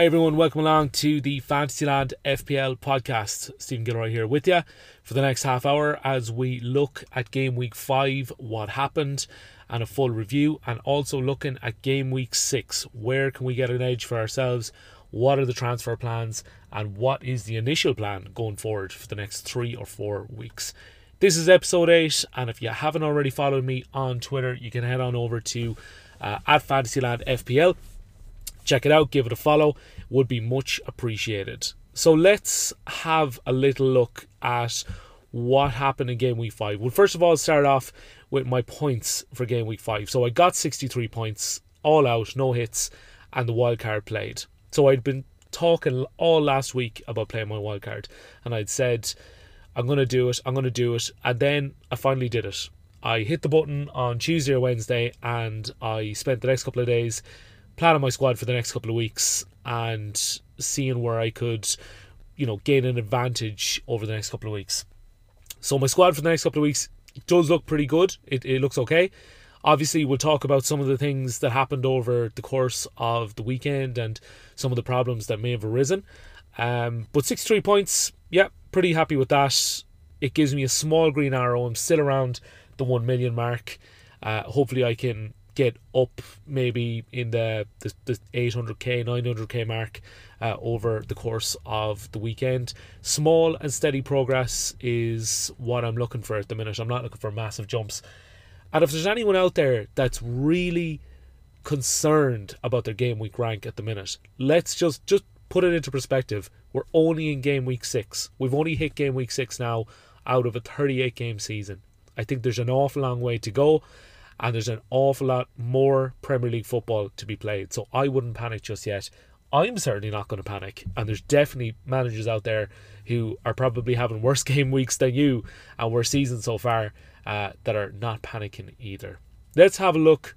Hi everyone, welcome along to the Fantasyland FPL podcast. Stephen Gilroy here with you for the next half hour as we look at game week 5, what happened, and a full review, and also looking at game week 6. Where can we get an edge for ourselves? What are the transfer plans? And what is the initial plan going forward for the next three or four weeks? This is episode 8, and if you haven't already followed me on Twitter, you can head on over to uh, at Fantasyland FPL check it out, give it a follow, would be much appreciated. So let's have a little look at what happened in game week 5. Well, first of all, start off with my points for game week 5. So I got 63 points, all out, no hits, and the wild card played. So I'd been talking all last week about playing my wild card, and I'd said, I'm going to do it, I'm going to do it, and then I finally did it. I hit the button on Tuesday or Wednesday, and I spent the next couple of days planning my squad for the next couple of weeks and seeing where I could, you know, gain an advantage over the next couple of weeks. So my squad for the next couple of weeks does look pretty good. It, it looks okay. Obviously, we'll talk about some of the things that happened over the course of the weekend and some of the problems that may have arisen. Um, but 63 points, yeah, pretty happy with that. It gives me a small green arrow. I'm still around the 1 million mark. Uh, hopefully, I can get up maybe in the, the, the 800k, 900k mark uh, over the course of the weekend. Small and steady progress is what I'm looking for at the minute. I'm not looking for massive jumps. And if there's anyone out there that's really concerned about their game week rank at the minute, let's just just put it into perspective. We're only in game week 6. We've only hit game week 6 now out of a 38 game season. I think there's an awful long way to go and there's an awful lot more Premier League football to be played. So I wouldn't panic just yet. I'm certainly not going to panic, and there's definitely managers out there who are probably having worse game weeks than you and worse seasons so far uh, that are not panicking either. Let's have a look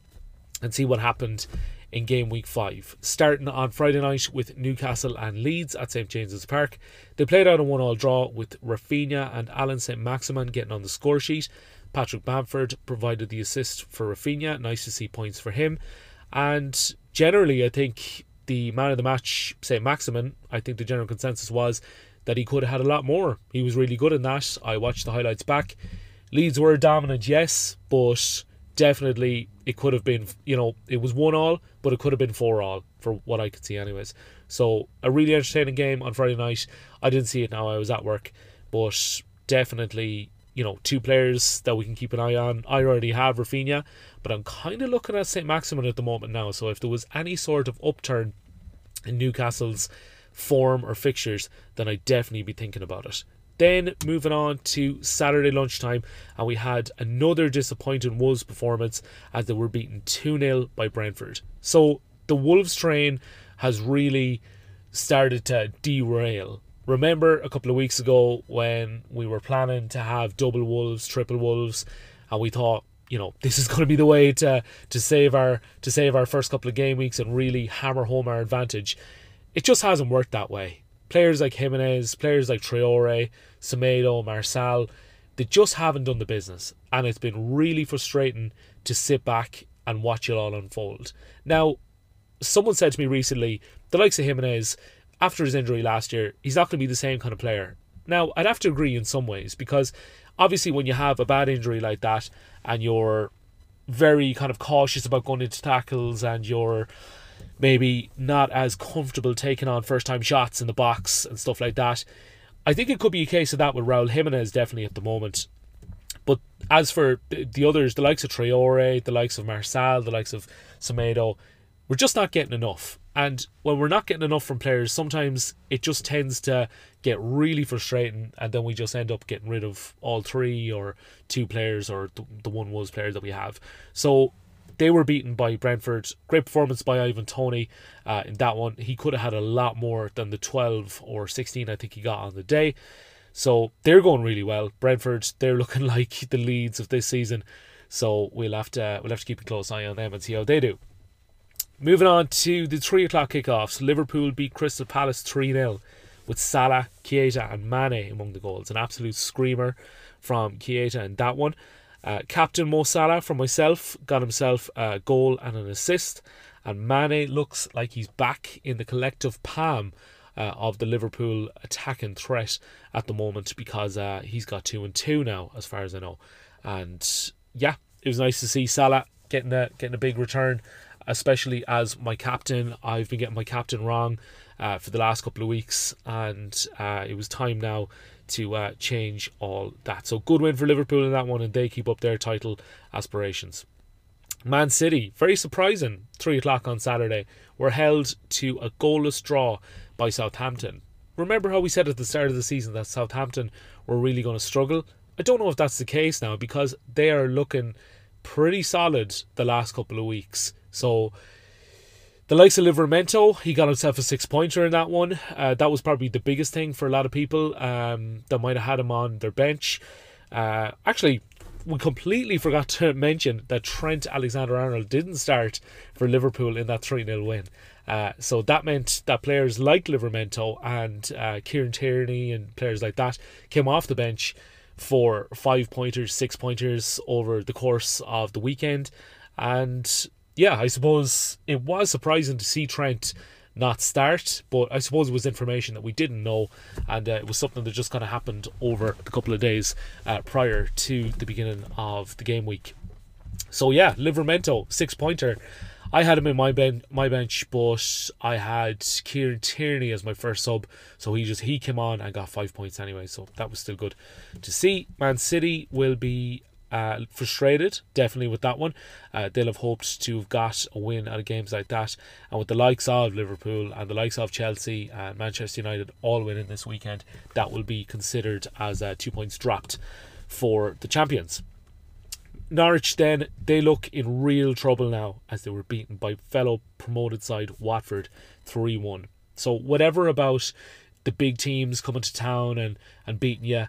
and see what happened in game week five. Starting on Friday night with Newcastle and Leeds at St James's Park. They played out a one all draw with Raphinha and Allan St Maximin getting on the score sheet. Patrick Bamford provided the assist for Raphinha. Nice to see points for him. And generally, I think the man of the match, St. Maximin, I think the general consensus was that he could have had a lot more. He was really good in that. I watched the highlights back. Leeds were dominant, yes, but definitely it could have been, you know, it was one all, but it could have been four all for what I could see, anyways. So a really entertaining game on Friday night. I didn't see it now, I was at work, but definitely you know, two players that we can keep an eye on. I already have Raphinha, but I'm kind of looking at St. Maximin at the moment now. So if there was any sort of upturn in Newcastle's form or fixtures, then I'd definitely be thinking about it. Then moving on to Saturday lunchtime, and we had another disappointing Wolves performance as they were beaten 2 0 by Brentford. So the Wolves train has really started to derail remember a couple of weeks ago when we were planning to have double wolves, triple wolves, and we thought, you know, this is going to be the way to to save our to save our first couple of game weeks and really hammer home our advantage. It just hasn't worked that way. Players like Jimenez, players like Traore, Semedo, Marçal, they just haven't done the business, and it's been really frustrating to sit back and watch it all unfold. Now, someone said to me recently, the likes of Jimenez, after his injury last year, he's not going to be the same kind of player. Now, I'd have to agree in some ways because obviously when you have a bad injury like that and you're very kind of cautious about going into tackles and you're maybe not as comfortable taking on first time shots in the box and stuff like that. I think it could be a case of that with Raul Jimenez definitely at the moment. But as for the others, the likes of Traore, the likes of Marçal, the likes of Semedo, we're just not getting enough. And when we're not getting enough from players, sometimes it just tends to get really frustrating, and then we just end up getting rid of all three or two players or the, the one Wolves player that we have. So they were beaten by Brentford. Great performance by Ivan Toney uh, in that one. He could have had a lot more than the 12 or 16 I think he got on the day. So they're going really well. Brentford, they're looking like the Leeds of this season. So we'll have to we'll have to keep a close eye on them and see how they do. Moving on to the 3 o'clock kickoffs. Liverpool beat Crystal Palace 3 0 with Salah, Keita, and Mane among the goals. An absolute screamer from Keita in that one. Uh, Captain Mo Salah from myself got himself a goal and an assist. And Mane looks like he's back in the collective palm uh, of the Liverpool attacking threat at the moment because uh, he's got two and two now, as far as I know. And yeah, it was nice to see Salah getting a getting a big return, especially as my captain. I've been getting my captain wrong uh, for the last couple of weeks, and uh, it was time now to uh, change all that. So good win for Liverpool in that one, and they keep up their title aspirations. Man City, very surprising, three o'clock on Saturday, were held to a goalless draw by Southampton. Remember how we said at the start of the season that Southampton were really going to struggle? I don't know if that's the case now because they are looking pretty solid the last couple of weeks. So the likes of Livramento, he got himself a six pointer in that one. Uh, that was probably the biggest thing for a lot of people um, that might have had him on their bench. Uh, actually, we completely forgot to mention that Trent Alexander Arnold didn't start for Liverpool in that 3 0 win. Uh, so that meant that players like Livramento and uh, Kieran Tierney and players like that came off the bench for five pointers, six pointers over the course of the weekend. And yeah, I suppose it was surprising to see Trent not start, but I suppose it was information that we didn't know, and uh, it was something that just kind of happened over the couple of days uh, prior to the beginning of the game week. So yeah, Livramento six pointer. I had him in my ben- my bench, but I had Kieran Tierney as my first sub, so he just he came on and got five points anyway, so that was still good to see. Man City will be uh, frustrated, definitely with that one. Uh, they'll have hoped to have got a win out of games like that, and with the likes of Liverpool and the likes of Chelsea and Manchester United all winning this weekend, that will be considered as uh, two points dropped for the champions. Norwich then they look in real trouble now as they were beaten by fellow promoted side Watford 3-1. So whatever about the big teams coming to town and and beating you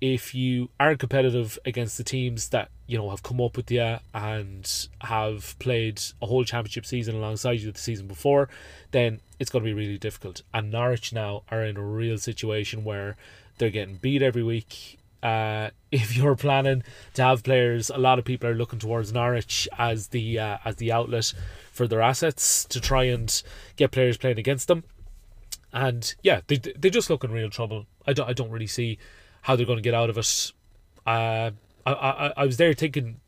if you aren't competitive against the teams that you know have come up with you and have played a whole championship season alongside you the season before, then it's going to be really difficult. And Norwich now are in a real situation where they're getting beat every week uh, if you're planning to have players, a lot of people are looking towards Norwich as the uh, as the outlet for their assets to try and get players playing against them. And yeah, they they just look in real trouble. I don't I don't really see how they're going to get out of it. Uh, I, I I was there thinking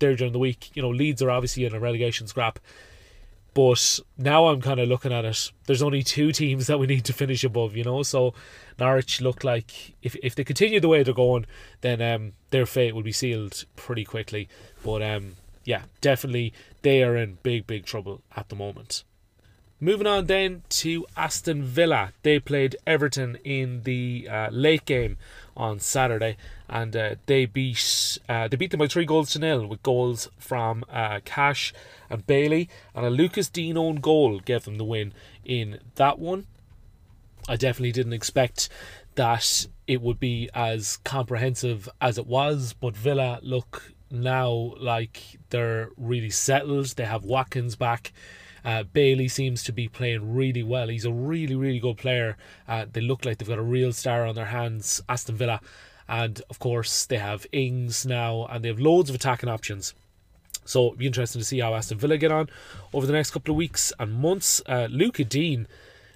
there during the week. You know, Leeds are obviously in a relegation scrap. But now I'm kind of looking at it. There's only two teams that we need to finish above, you know. So Norwich look like if if they continue the way they're going, then um, their fate will be sealed pretty quickly. But um, yeah, definitely they are in big big trouble at the moment. Moving on then to Aston Villa. They played Everton in the uh, late game on Saturday, and uh, they beat uh, they beat them by three goals to nil with goals from uh, Cash and Bailey, and a Lucas Digne own goal gave them the win in that one. I definitely didn't expect that it would be as comprehensive as it was, but Villa look now like they're really settled. They have Watkins back. Uh, Bailey seems to be playing really well. He's a really, really good player. Uh, they look like they've got a real star on their hands, Aston Villa. And of course, they have Ings now, and they have loads of attacking options. So it'll be interesting to see how Aston Villa get on over the next couple of weeks and months. Uh, Lucas Digne,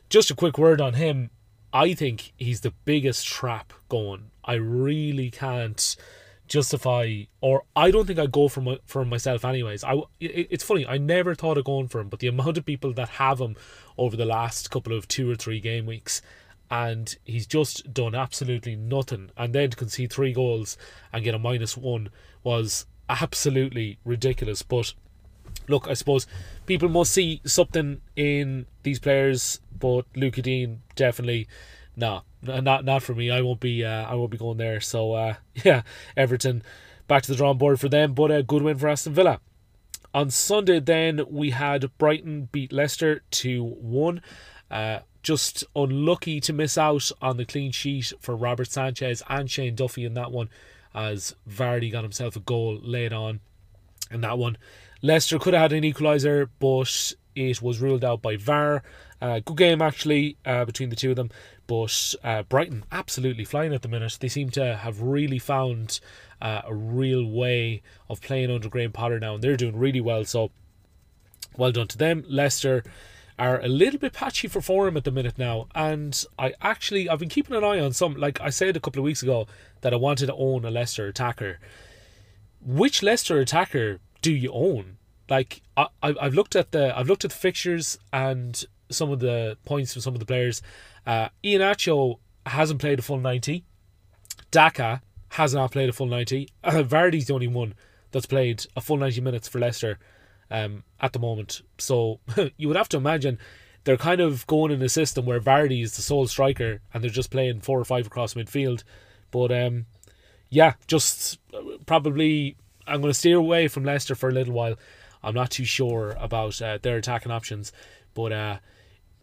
just a quick word on him. I think he's the biggest trap going. I really can't justify, or I don't think I'd go for my, for myself anyways. I it, it's funny. I never thought of going for him, but the amount of people that have him over the last couple of two or three game weeks, and he's just done absolutely nothing. And then to concede three goals and get a minus one was absolutely ridiculous. But look, I suppose people must see something in these players, but Lucas Digne definitely no, not not for me. I won't be uh, I won't be going there. So uh, yeah, Everton back to the drawing board for them, but a good win for Aston Villa. On Sunday, then we had Brighton beat Leicester two one. Uh, just unlucky to miss out on the clean sheet for Robert Sanchez and Shane Duffy in that one as Vardy got himself a goal late on in that one. Leicester could have had an equaliser, but it was ruled out by VAR. Uh, good game actually uh, between the two of them, but uh, Brighton absolutely flying at the minute. They seem to have really found uh, a real way of playing under Graham Potter now, and they're doing really well. So well done to them. Leicester are a little bit patchy for form at the minute now, and I actually I've been keeping an eye on some. Like I said a couple of weeks ago that I wanted to own a Leicester attacker. Which Leicester attacker do you own? Like I I've looked at the I've looked at the fixtures and some of the points from some of the players. Uh, Iheanacho hasn't played a full ninety. Daka has not played a full ninety. Uh, Vardy's the only one that's played a full ninety minutes for Leicester um, at the moment. So you would have to imagine they're kind of going in a system where Vardy is the sole striker and they're just playing four or five across midfield. But um, yeah, just uh, probably I'm going to steer away from Leicester for a little while. I'm not too sure about uh, their attacking options, but uh,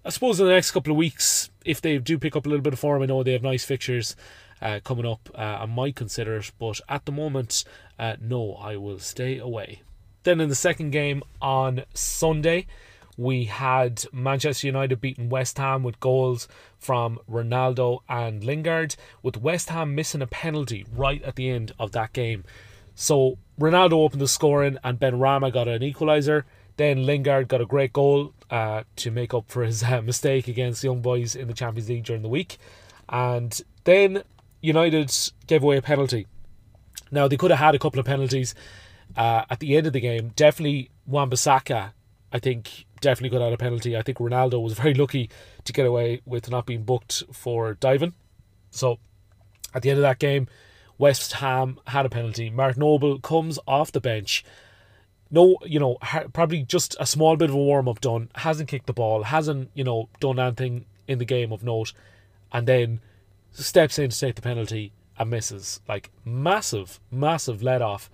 I suppose in the next couple of weeks, if they do pick up a little bit of form, I know they have nice fixtures uh, coming up. Uh, I might consider it, but at the moment, uh, no, I will stay away. Then in the second game on Sunday, we had Manchester United beating West Ham with goals from Ronaldo and Lingard, with West Ham missing a penalty right at the end of that game. So Ronaldo opened the scoring and Benrahma got an equaliser. Then Lingard got a great goal uh, to make up for his uh, mistake against Young Boys in the Champions League during the week. And then United gave away a penalty. Now, they could have had a couple of penalties uh, at the end of the game. Definitely Wan-Bissaka, I think, definitely got out a penalty. I think Ronaldo was very lucky to get away with not being booked for diving. So at the end of that game, West Ham had a penalty. Mark Noble comes off the bench. No, you know, probably just a small bit of a warm up done. Hasn't kicked the ball. Hasn't, you know, done anything in the game of note. And then steps in to take the penalty and misses. Like massive, massive let off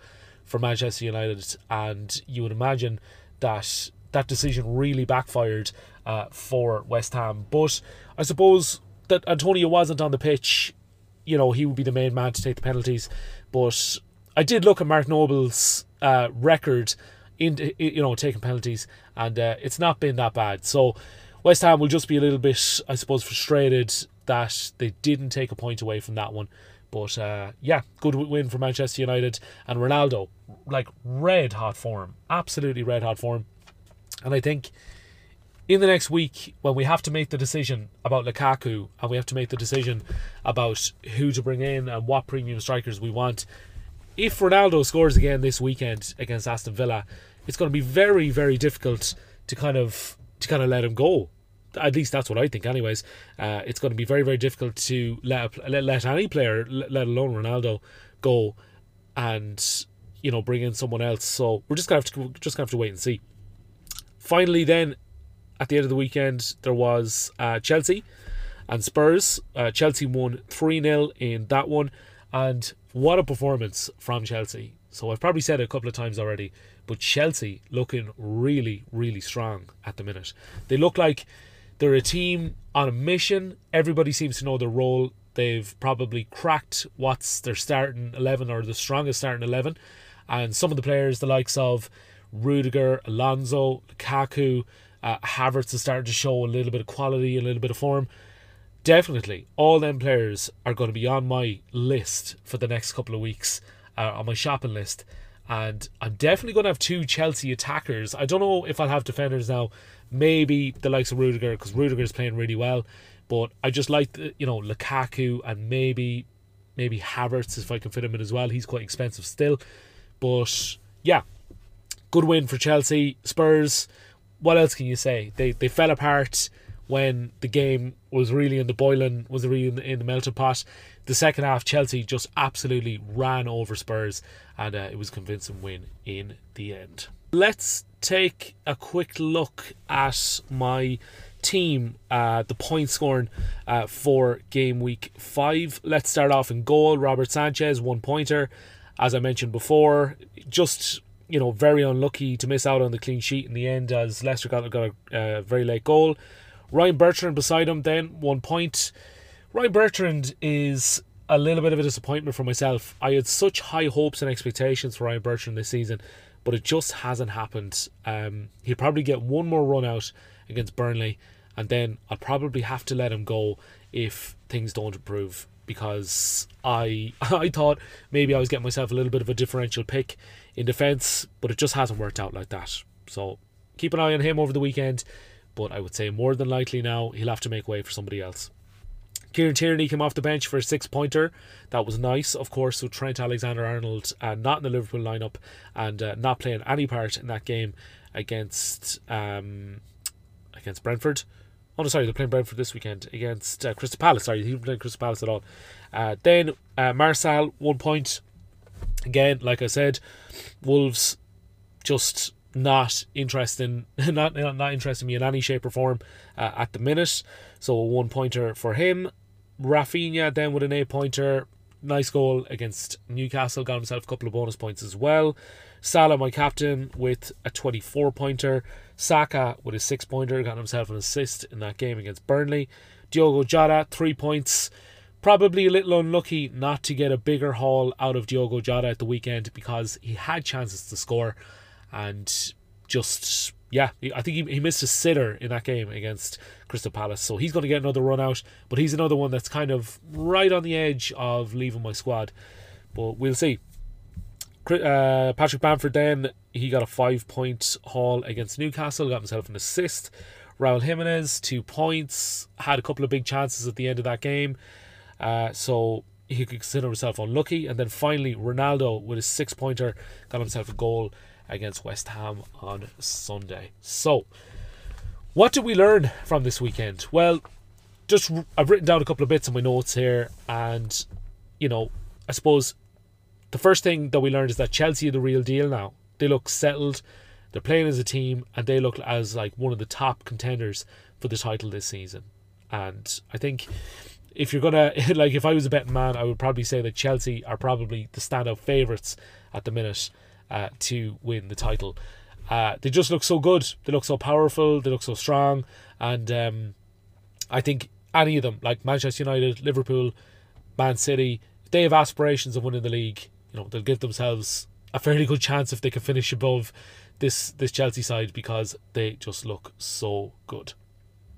for Manchester United, and you would imagine that that decision really backfired uh, for West Ham. But I suppose that Antonio wasn't on the pitch. You know, he would be the main man to take the penalties. But I did look at Mark Noble's uh, record in you know taking penalties, and uh, it's not been that bad. So West Ham will just be a little bit, I suppose, frustrated that they didn't take a point away from that one. But uh, yeah, good win for Manchester United and Ronaldo, like red hot form, absolutely red hot form. And I think in the next week, when we have to make the decision about Lukaku and we have to make the decision about who to bring in and what premium strikers we want, if Ronaldo scores again this weekend against Aston Villa, it's going to be very, very difficult to kind of to kind of let him go at least that's what I think. Anyways, uh, it's going to be very very difficult to let let, let any player, let alone Ronaldo, go and you know bring in someone else. So we're just gonna have to just gonna have to wait and see. Finally, then at the end of the weekend, there was uh, Chelsea and Spurs. Uh, Chelsea won three 0 in that one, and what a performance from Chelsea. So I've probably said it a couple of times already, but Chelsea looking really, really strong at the minute. They look like they're a team on a mission. Everybody seems to know their role. They've probably cracked what's their starting 11 or the strongest starting 11. And some of the players, the likes of Rudiger, Alonso, Lukaku, uh, Havertz is starting to show a little bit of quality, a little bit of form. Definitely, all them players are going to be on my list for the next couple of weeks, uh, on my shopping list. And I'm definitely going to have two Chelsea attackers. I don't know if I'll have defenders now maybe the likes of Rudiger because Rudiger is playing really well. But I just like the, you know Lukaku and maybe maybe Havertz if I can fit him in as well. He's quite expensive still, but yeah, good win for Chelsea. Spurs. What else can you say? They they fell apart when the game was really in the boiling, was really in the, in the melting pot. The second half, Chelsea just absolutely ran over Spurs, and uh, it was a convincing win in the end. Let's take a quick look at my team, uh, the point scoring uh, for game week five. Let's start off in goal. Robert Sanchez, one pointer. As I mentioned before, just you know very unlucky to miss out on the clean sheet in the end as Leicester got got a uh, very late goal. Ryan Bertrand beside him, then one point. Ryan Bertrand is a little bit of a disappointment for myself. I had such high hopes and expectations for Ryan Bertrand this season but it just hasn't happened. Um, he'll probably get one more run out against Burnley, and then I'll probably have to let him go if things don't improve because I I thought maybe I was getting myself a little bit of a differential pick in defence, but it just hasn't worked out like that. So keep an eye on him over the weekend. But I would say more than likely now he'll have to make way for somebody else. Kieran Tierney came off the bench for a six pointer. That was nice, of course. So Trent Alexander Arnold uh, not in the Liverpool lineup and uh, not playing any part in that game against um, against Brentford. Oh no, sorry, they're playing Brentford this weekend against uh, Crystal Palace. Sorry, he didn't play Crystal Palace at all. Uh, then uh, one point. Again, like I said, Wolves just not interesting, not not interested in me in any shape or form uh, at the minute. So a one pointer for him. Raphinha then with an eight pointer. Nice goal against Newcastle. Got himself a couple of bonus points as well. Salah, my captain, with a 24 pointer. Saka with a six pointer. Got himself an assist in that game against Burnley. Diogo Jota, three points. Probably a little unlucky not to get a bigger haul out of Diogo Jota at the weekend because he had chances to score and just yeah, I think he, he missed a sitter in that game against Crystal Palace. So he's going to get another run out, but he's another one that's kind of right on the edge of leaving my squad. But we'll see. Uh, Patrick Bamford then, he got a five point haul against Newcastle, got himself an assist. Raul Jimenez, two points, had a couple of big chances at the end of that game. Uh, so he could consider himself unlucky. And then finally, Ronaldo with his six pointer got himself a goal against West Ham on Sunday. So, what did we learn from this weekend? Well, just I've written down a couple of bits in my notes here, and you know, I suppose the first thing that we learned is that Chelsea are the real deal now. They look settled, they're playing as a team, and they look as like one of the top contenders for the title this season. And I think if you're gonna like, if I was a betting man, I would probably say that Chelsea are probably the standout favourites at the minute uh, to win the title. Uh, they just look so good. They look so powerful. They look so strong, and um, I think any of them, like Manchester United, Liverpool, Man City, they have aspirations of winning the league, you know they'll give themselves a fairly good chance if they can finish above this this Chelsea side because they just look so good.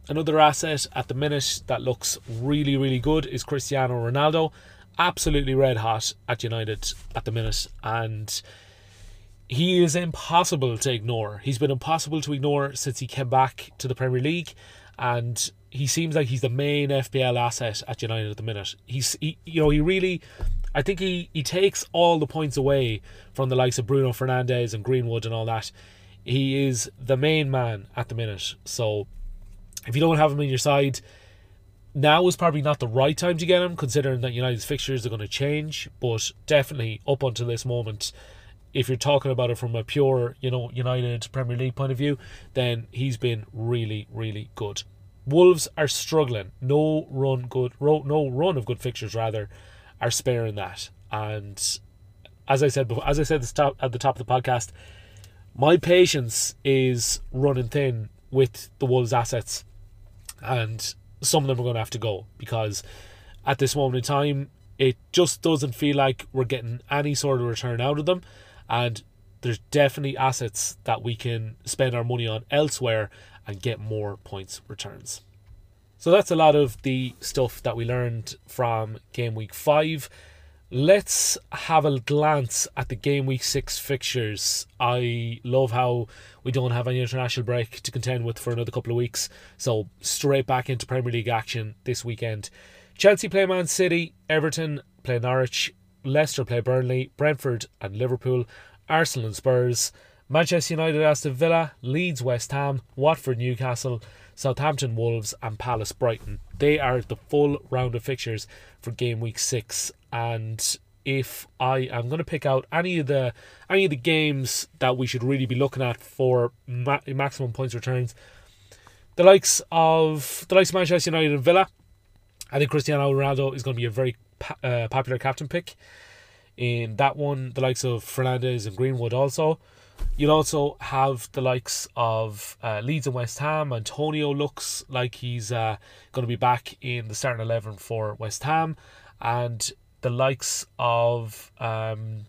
Another asset at the minute that looks really really good is Cristiano Ronaldo, absolutely red hot at United at the minute, and he is impossible to ignore. He's been impossible to ignore since he came back to the Premier League, and he seems like he's the main FPL asset at United at the minute. He's, he, you know, he really, I think he he takes all the points away from the likes of Bruno Fernandes and Greenwood and all that. He is the main man at the minute. So, if you don't have him in your side, now is probably not the right time to get him, considering that United's fixtures are going to change. But definitely up until this moment if you're talking about it from a pure, you know, United Premier League point of view, then he's been really, really good. Wolves are struggling. No run good, no run of good fixtures rather, are sparing that. And as I said, before, as I said at the top of the podcast, my patience is running thin with the Wolves assets, and some of them are going to have to go because at this moment in time, it just doesn't feel like we're getting any sort of return out of them and there's definitely assets that we can spend our money on elsewhere and get more points returns. So that's a lot of the stuff that we learned from game week 5. Let's have a glance at the game week 6 fixtures. I love how we don't have any international break to contend with for another couple of weeks. So straight back into Premier League action this weekend. Chelsea play Man City, Everton play Norwich, Leicester play Burnley, Brentford and Liverpool, Arsenal and Spurs, Manchester United Aston Villa, Leeds West Ham, Watford Newcastle, Southampton Wolves and Palace Brighton. They are the full round of fixtures for game week 6 and if I am going to pick out any of the any of the games that we should really be looking at for ma- maximum points returns, the likes of the likes of Manchester United and Villa, I think Cristiano Ronaldo is going to be a very uh, popular captain pick. In that one, the likes of Fernandes and Greenwood also. You'll also have the likes of uh, Leeds and West Ham. Antonio looks like he's uh, going to be back in the starting 11 for West Ham. And the likes of um,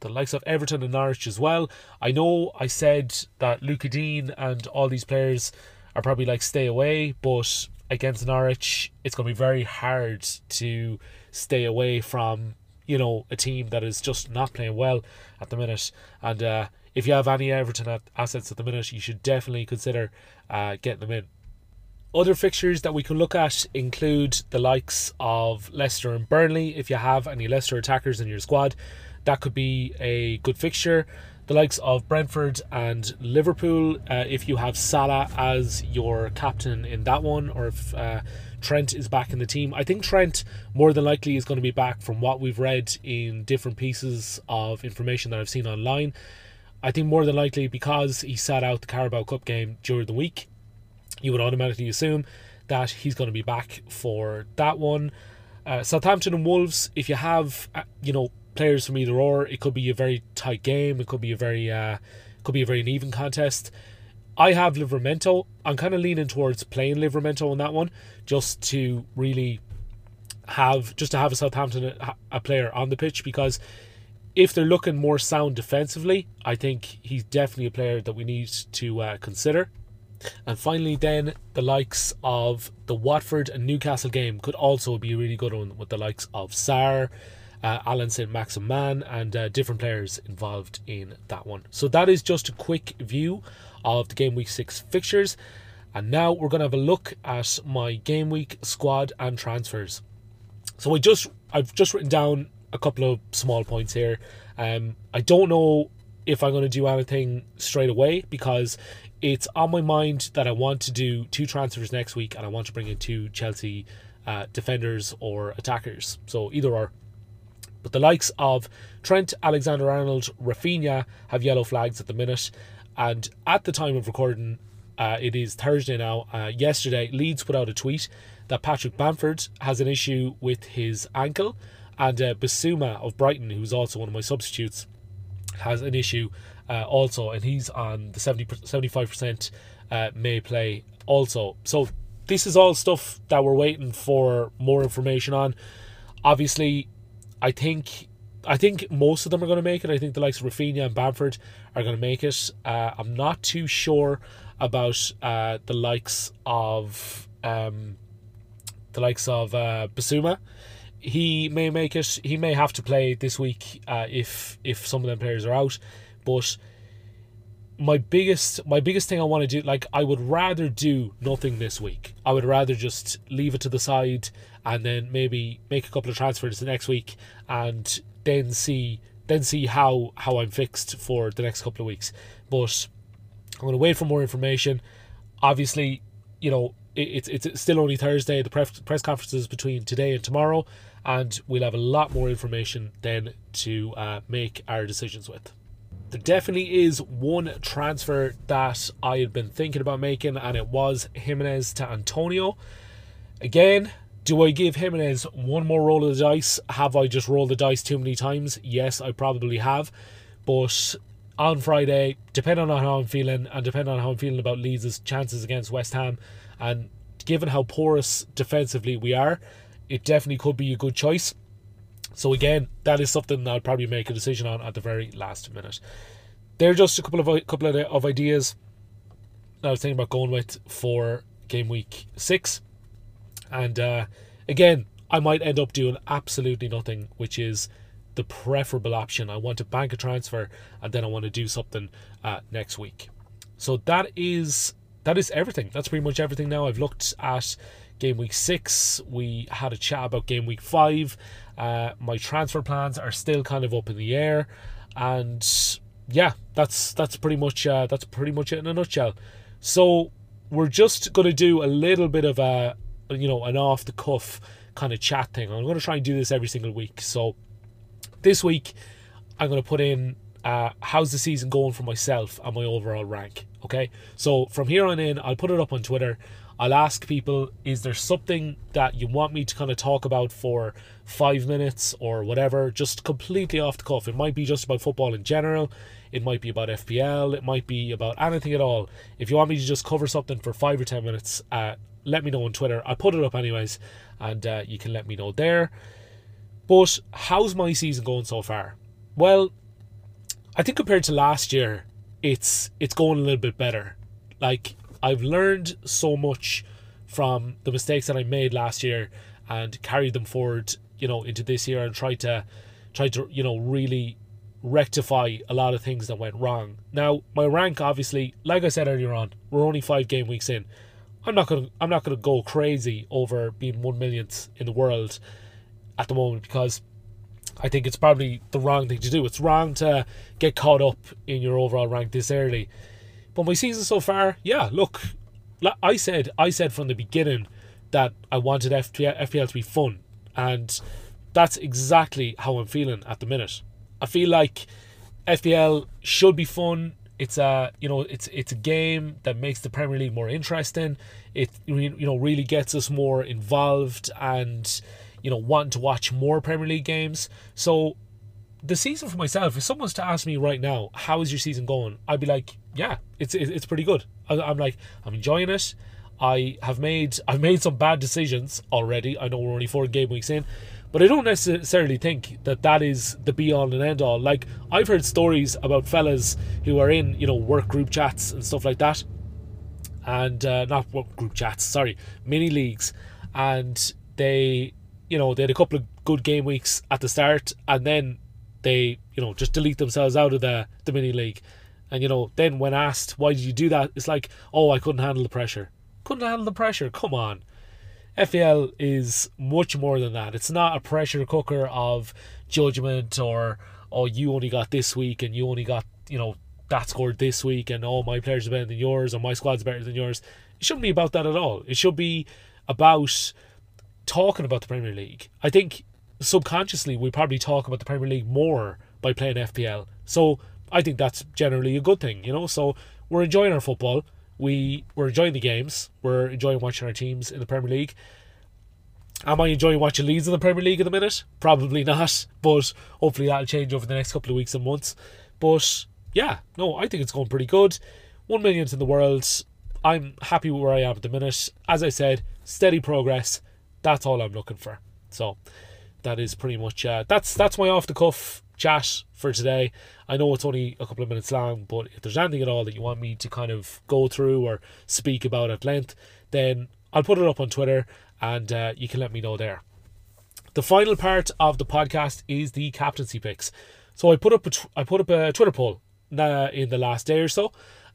the likes of Everton and Norwich as well. I know I said that Lucas Digne and all these players are probably like stay away, but against Norwich, it's going to be very hard to stay away from you know, a team that is just not playing well at the minute. And uh, if you have any Everton assets at the minute, you should definitely consider uh, getting them in. Other fixtures that we can look at include the likes of Leicester and Burnley. If you have any Leicester attackers in your squad, that could be a good fixture. The likes of Brentford and Liverpool, uh, if you have Salah as your captain in that one, or if uh, Trent is back in the team. I think Trent more than likely is going to be back from what we've read in different pieces of information that I've seen online. I think more than likely because he sat out the Carabao Cup game during the week, you would automatically assume that he's going to be back for that one. Uh, Southampton and Wolves, if you have, uh, you know, players from either or, it could be a very tight game. It could be a very, uh, could be a very uneven contest. I have Livramento. I'm kind of leaning towards playing Livramento on that one, just to really have just to have a Southampton a, a player on the pitch because if they're looking more sound defensively, I think he's definitely a player that we need to uh, consider. And finally, then the likes of the Watford and Newcastle game could also be a really good one with the likes of Sarr, uh, Allan Saint-Maximin, and uh, different players involved in that one. So that is just a quick view of the game week six fixtures. And now we're going to have a look at my game week squad and transfers. So I just I've just written down a couple of small points here. Um, I don't know if I'm going to do anything straight away because it's on my mind that I want to do two transfers next week and I want to bring in two Chelsea uh, defenders or attackers. So either or. But the likes of Trent, Alexander Arnold, Raphinha have yellow flags at the minute. And at the time of recording, uh, it is Thursday now. Uh, yesterday, Leeds put out a tweet that Patrick Bamford has an issue with his ankle, and uh, Bissouma of Brighton, who's also one of my substitutes, has an issue uh, also, and he's on the 70, 75% uh, may play also. So, this is all stuff that we're waiting for more information on. Obviously, I think I think most of them are going to make it. I think the likes of Raphinha and Bamford are going to make it. Uh, I'm not too sure about uh, the likes of um, the likes of uh, Bissouma. He may make it. He may have to play this week uh, if if some of them players are out. But my biggest my biggest thing I want to do, like I would rather do nothing this week. I would rather just leave it to the side and then maybe make a couple of transfers the next week and then see then see how how I'm fixed for the next couple of weeks. But I'm going to wait for more information. Obviously, you know it's it's still only Thursday. The press press conferences between today and tomorrow, and we'll have a lot more information then to uh, make our decisions with. There definitely is one transfer that I had been thinking about making, and it was Jimenez to Antonio. Again, do I give Jimenez one more roll of the dice? Have I just rolled the dice too many times? Yes, I probably have. But on Friday, depending on how I'm feeling and depending on how I'm feeling about Leeds' chances against West Ham, and given how porous defensively we are, it definitely could be a good choice. So again, that is something that I'll probably make a decision on at the very last minute. They're just a couple of couple of, of ideas I was thinking about going with for game week six. And uh, again, I might end up doing absolutely nothing, which is the preferable option. I want to bank a transfer and then I want to do something uh, next week. So that is that is everything. That's pretty much everything now. I've looked at game week six. We had a chat about game week five. Uh, my transfer plans are still kind of up in the air, and yeah, that's that's pretty much uh, that's pretty much it in a nutshell. So we're just gonna do a little bit of a you know, an off the cuff kind of chat thing. I'm going to try and do this every single week. So this week, I'm going to put in uh, how's the season going for myself and my overall rank. Okay, so from here on in, I'll put it up on Twitter. I'll ask people, is there something that you want me to kind of talk about for five minutes or whatever, just completely off the cuff? It might be just about football in general, it might be about FPL, it might be about anything at all. If you want me to just cover something for five or ten minutes, uh, let me know on Twitter. I put it up anyways, and uh, you can let me know there. But how's my season going so far? Well, I think compared to last year, it's it's going a little bit better. Like I've learned so much from the mistakes that I made last year and carried them forward, you know, into this year and tried to tried to you know really rectify a lot of things that went wrong. Now my rank, obviously, like I said earlier on, we're only five game weeks in. I'm not gonna I'm not gonna go crazy over being one millionth in the world at the moment because I think it's probably the wrong thing to do. It's wrong to get caught up in your overall rank this early. But my season so far, yeah, look, I said I said from the beginning that I wanted FPL to be fun, and that's exactly how I'm feeling at the minute. I feel like FPL should be fun. It's a you know it's it's a game that makes the Premier League more interesting. It you know really gets us more involved and you know, wanting to watch more Premier League games. So the season for myself, if someone's to ask me right now, how is your season going? I'd be like, yeah, it's it's pretty good. I'm like, I'm enjoying it. I have made I've made some bad decisions already. I know we're only four game weeks in, but I don't necessarily think that that is the be all and end all. Like I've heard stories about fellas who are in you know work group chats and stuff like that, and uh, not work group chats, sorry, mini leagues, and they you know, they had a couple of good game weeks at the start, and then they, you know, just delete themselves out of the, the mini league. And, you know, then when asked, why did you do that? It's like, oh, I couldn't handle the pressure. Couldn't handle the pressure. Come on. FPL is much more than that. It's not a pressure cooker of judgment or, oh, you only got this week and you only got, you know, that scored this week and, oh, my players are better than yours or my squad's better than yours. It shouldn't be about that at all. It should be about talking about the Premier League. I think subconsciously we probably talk about the Premier League more by playing FPL. So I think that's generally a good thing, you know. So we're enjoying our football. We we're enjoying the games. We're enjoying watching our teams in the Premier League. Am I enjoying watching Leeds in the Premier League at the minute? Probably not, but hopefully that'll change over the next couple of weeks and months. But yeah, no, I think it's going pretty good. One millionth in the world. I'm happy with where I am at the minute. As I said, steady progress. That's all I'm looking for. So that is pretty much uh, that's that's my off the cuff chat for today. I know it's only a couple of minutes long, but if there's anything at all that you want me to kind of go through or speak about at length, then I'll put it up on Twitter and uh, you can let me know there. The final part of the podcast is the captaincy picks. So I put up a I put up a Twitter poll uh, in the last day or so,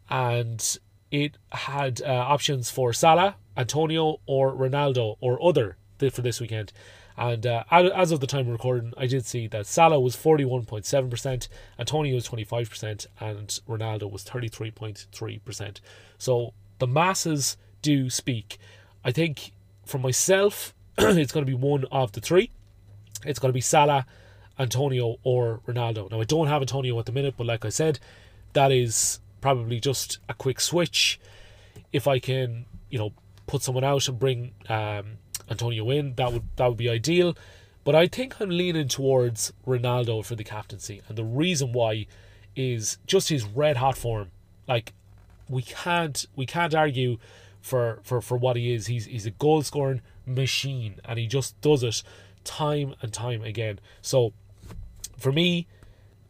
and it had uh, options for Salah, Antonio, or Ronaldo, or other for this weekend. And uh, as of the time of recording, I did see that Salah was 41.7%, Antonio was 25%, and Ronaldo was 33.3%. So the masses do speak. I think for myself, it's going to be one of the three. It's going to be Salah, Antonio, or Ronaldo. Now, I don't have Antonio at the minute, but like I said, that is probably just a quick switch. If I can, you know, put someone out and bring um, Antonio in, that would that would be ideal. But I think I'm leaning towards Ronaldo for the captaincy, and the reason why is just his red hot form. Like we can't we can't argue for for for what he is. He's he's a goal scoring machine, and he just does it time and time again. So for me,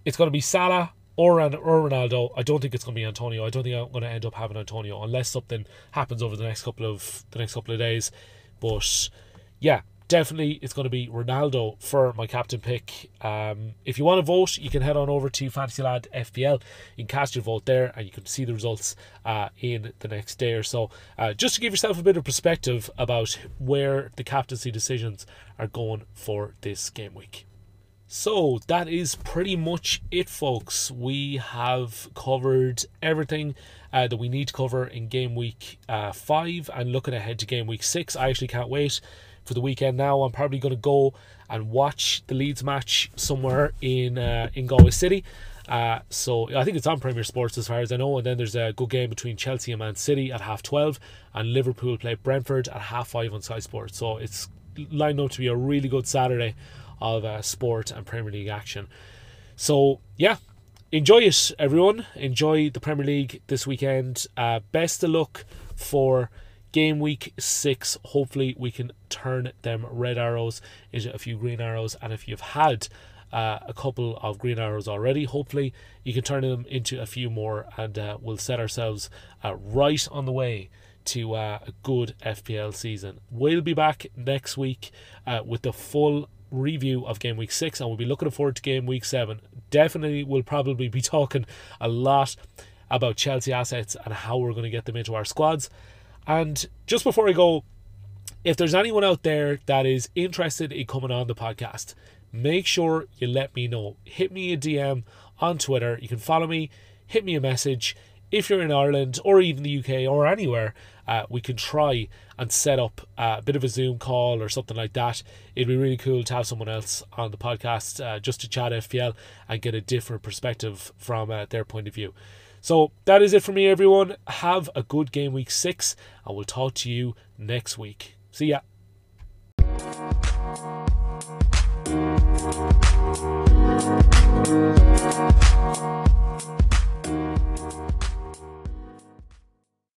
it's going to be Salah or, or Ronaldo. I don't think it's going to be Antonio. I don't think I'm going to end up having Antonio unless something happens over the next couple of the next couple of days. But yeah, definitely it's going to be Ronaldo for my captain pick. Um, if you want to vote, you can head on over to Fantasyland FPL. You can cast your vote there and you can see the results uh, in the next day or so. Uh, just to give yourself a bit of perspective about where the captaincy decisions are going for this game week. So that is pretty much it, folks. We have covered everything uh, that we need to cover in game week uh, five and looking ahead to game week six. I actually can't wait for the weekend now. I'm probably going to go and watch the Leeds match somewhere in uh, in Galway City. Uh, so I think it's on Premier Sports as far as I know. And then there's a good game between Chelsea and Man City at half twelve, and Liverpool play Brentford at half five on Sky Sports. So it's lined up to be a really good Saturday of uh, sport and Premier League action. So, yeah, enjoy it, everyone. Enjoy the Premier League this weekend. Uh, best of luck for game week six. Hopefully, we can turn them red arrows into a few green arrows. And if you've had uh, a couple of green arrows already, hopefully, you can turn them into a few more, and uh, we'll set ourselves uh, right on the way to uh, a good FPL season. We'll be back next week uh, with the full review of game week six, and we'll be looking forward to game week seven. Definitely, we'll probably be talking a lot about Chelsea assets and how we're going to get them into our squads. And just before I go, if there's anyone out there that is interested in coming on the podcast, make sure you let me know. Hit me a DM on Twitter. You can follow me, hit me a message. If you're in Ireland or even the UK or anywhere, uh, we can try and set up a bit of a Zoom call or something like that. It'd be really cool to have someone else on the podcast uh, just to chat FPL and get a different perspective from uh, their point of view. So that is it for me, everyone. Have a good game week six, and we'll talk to you next week. See ya.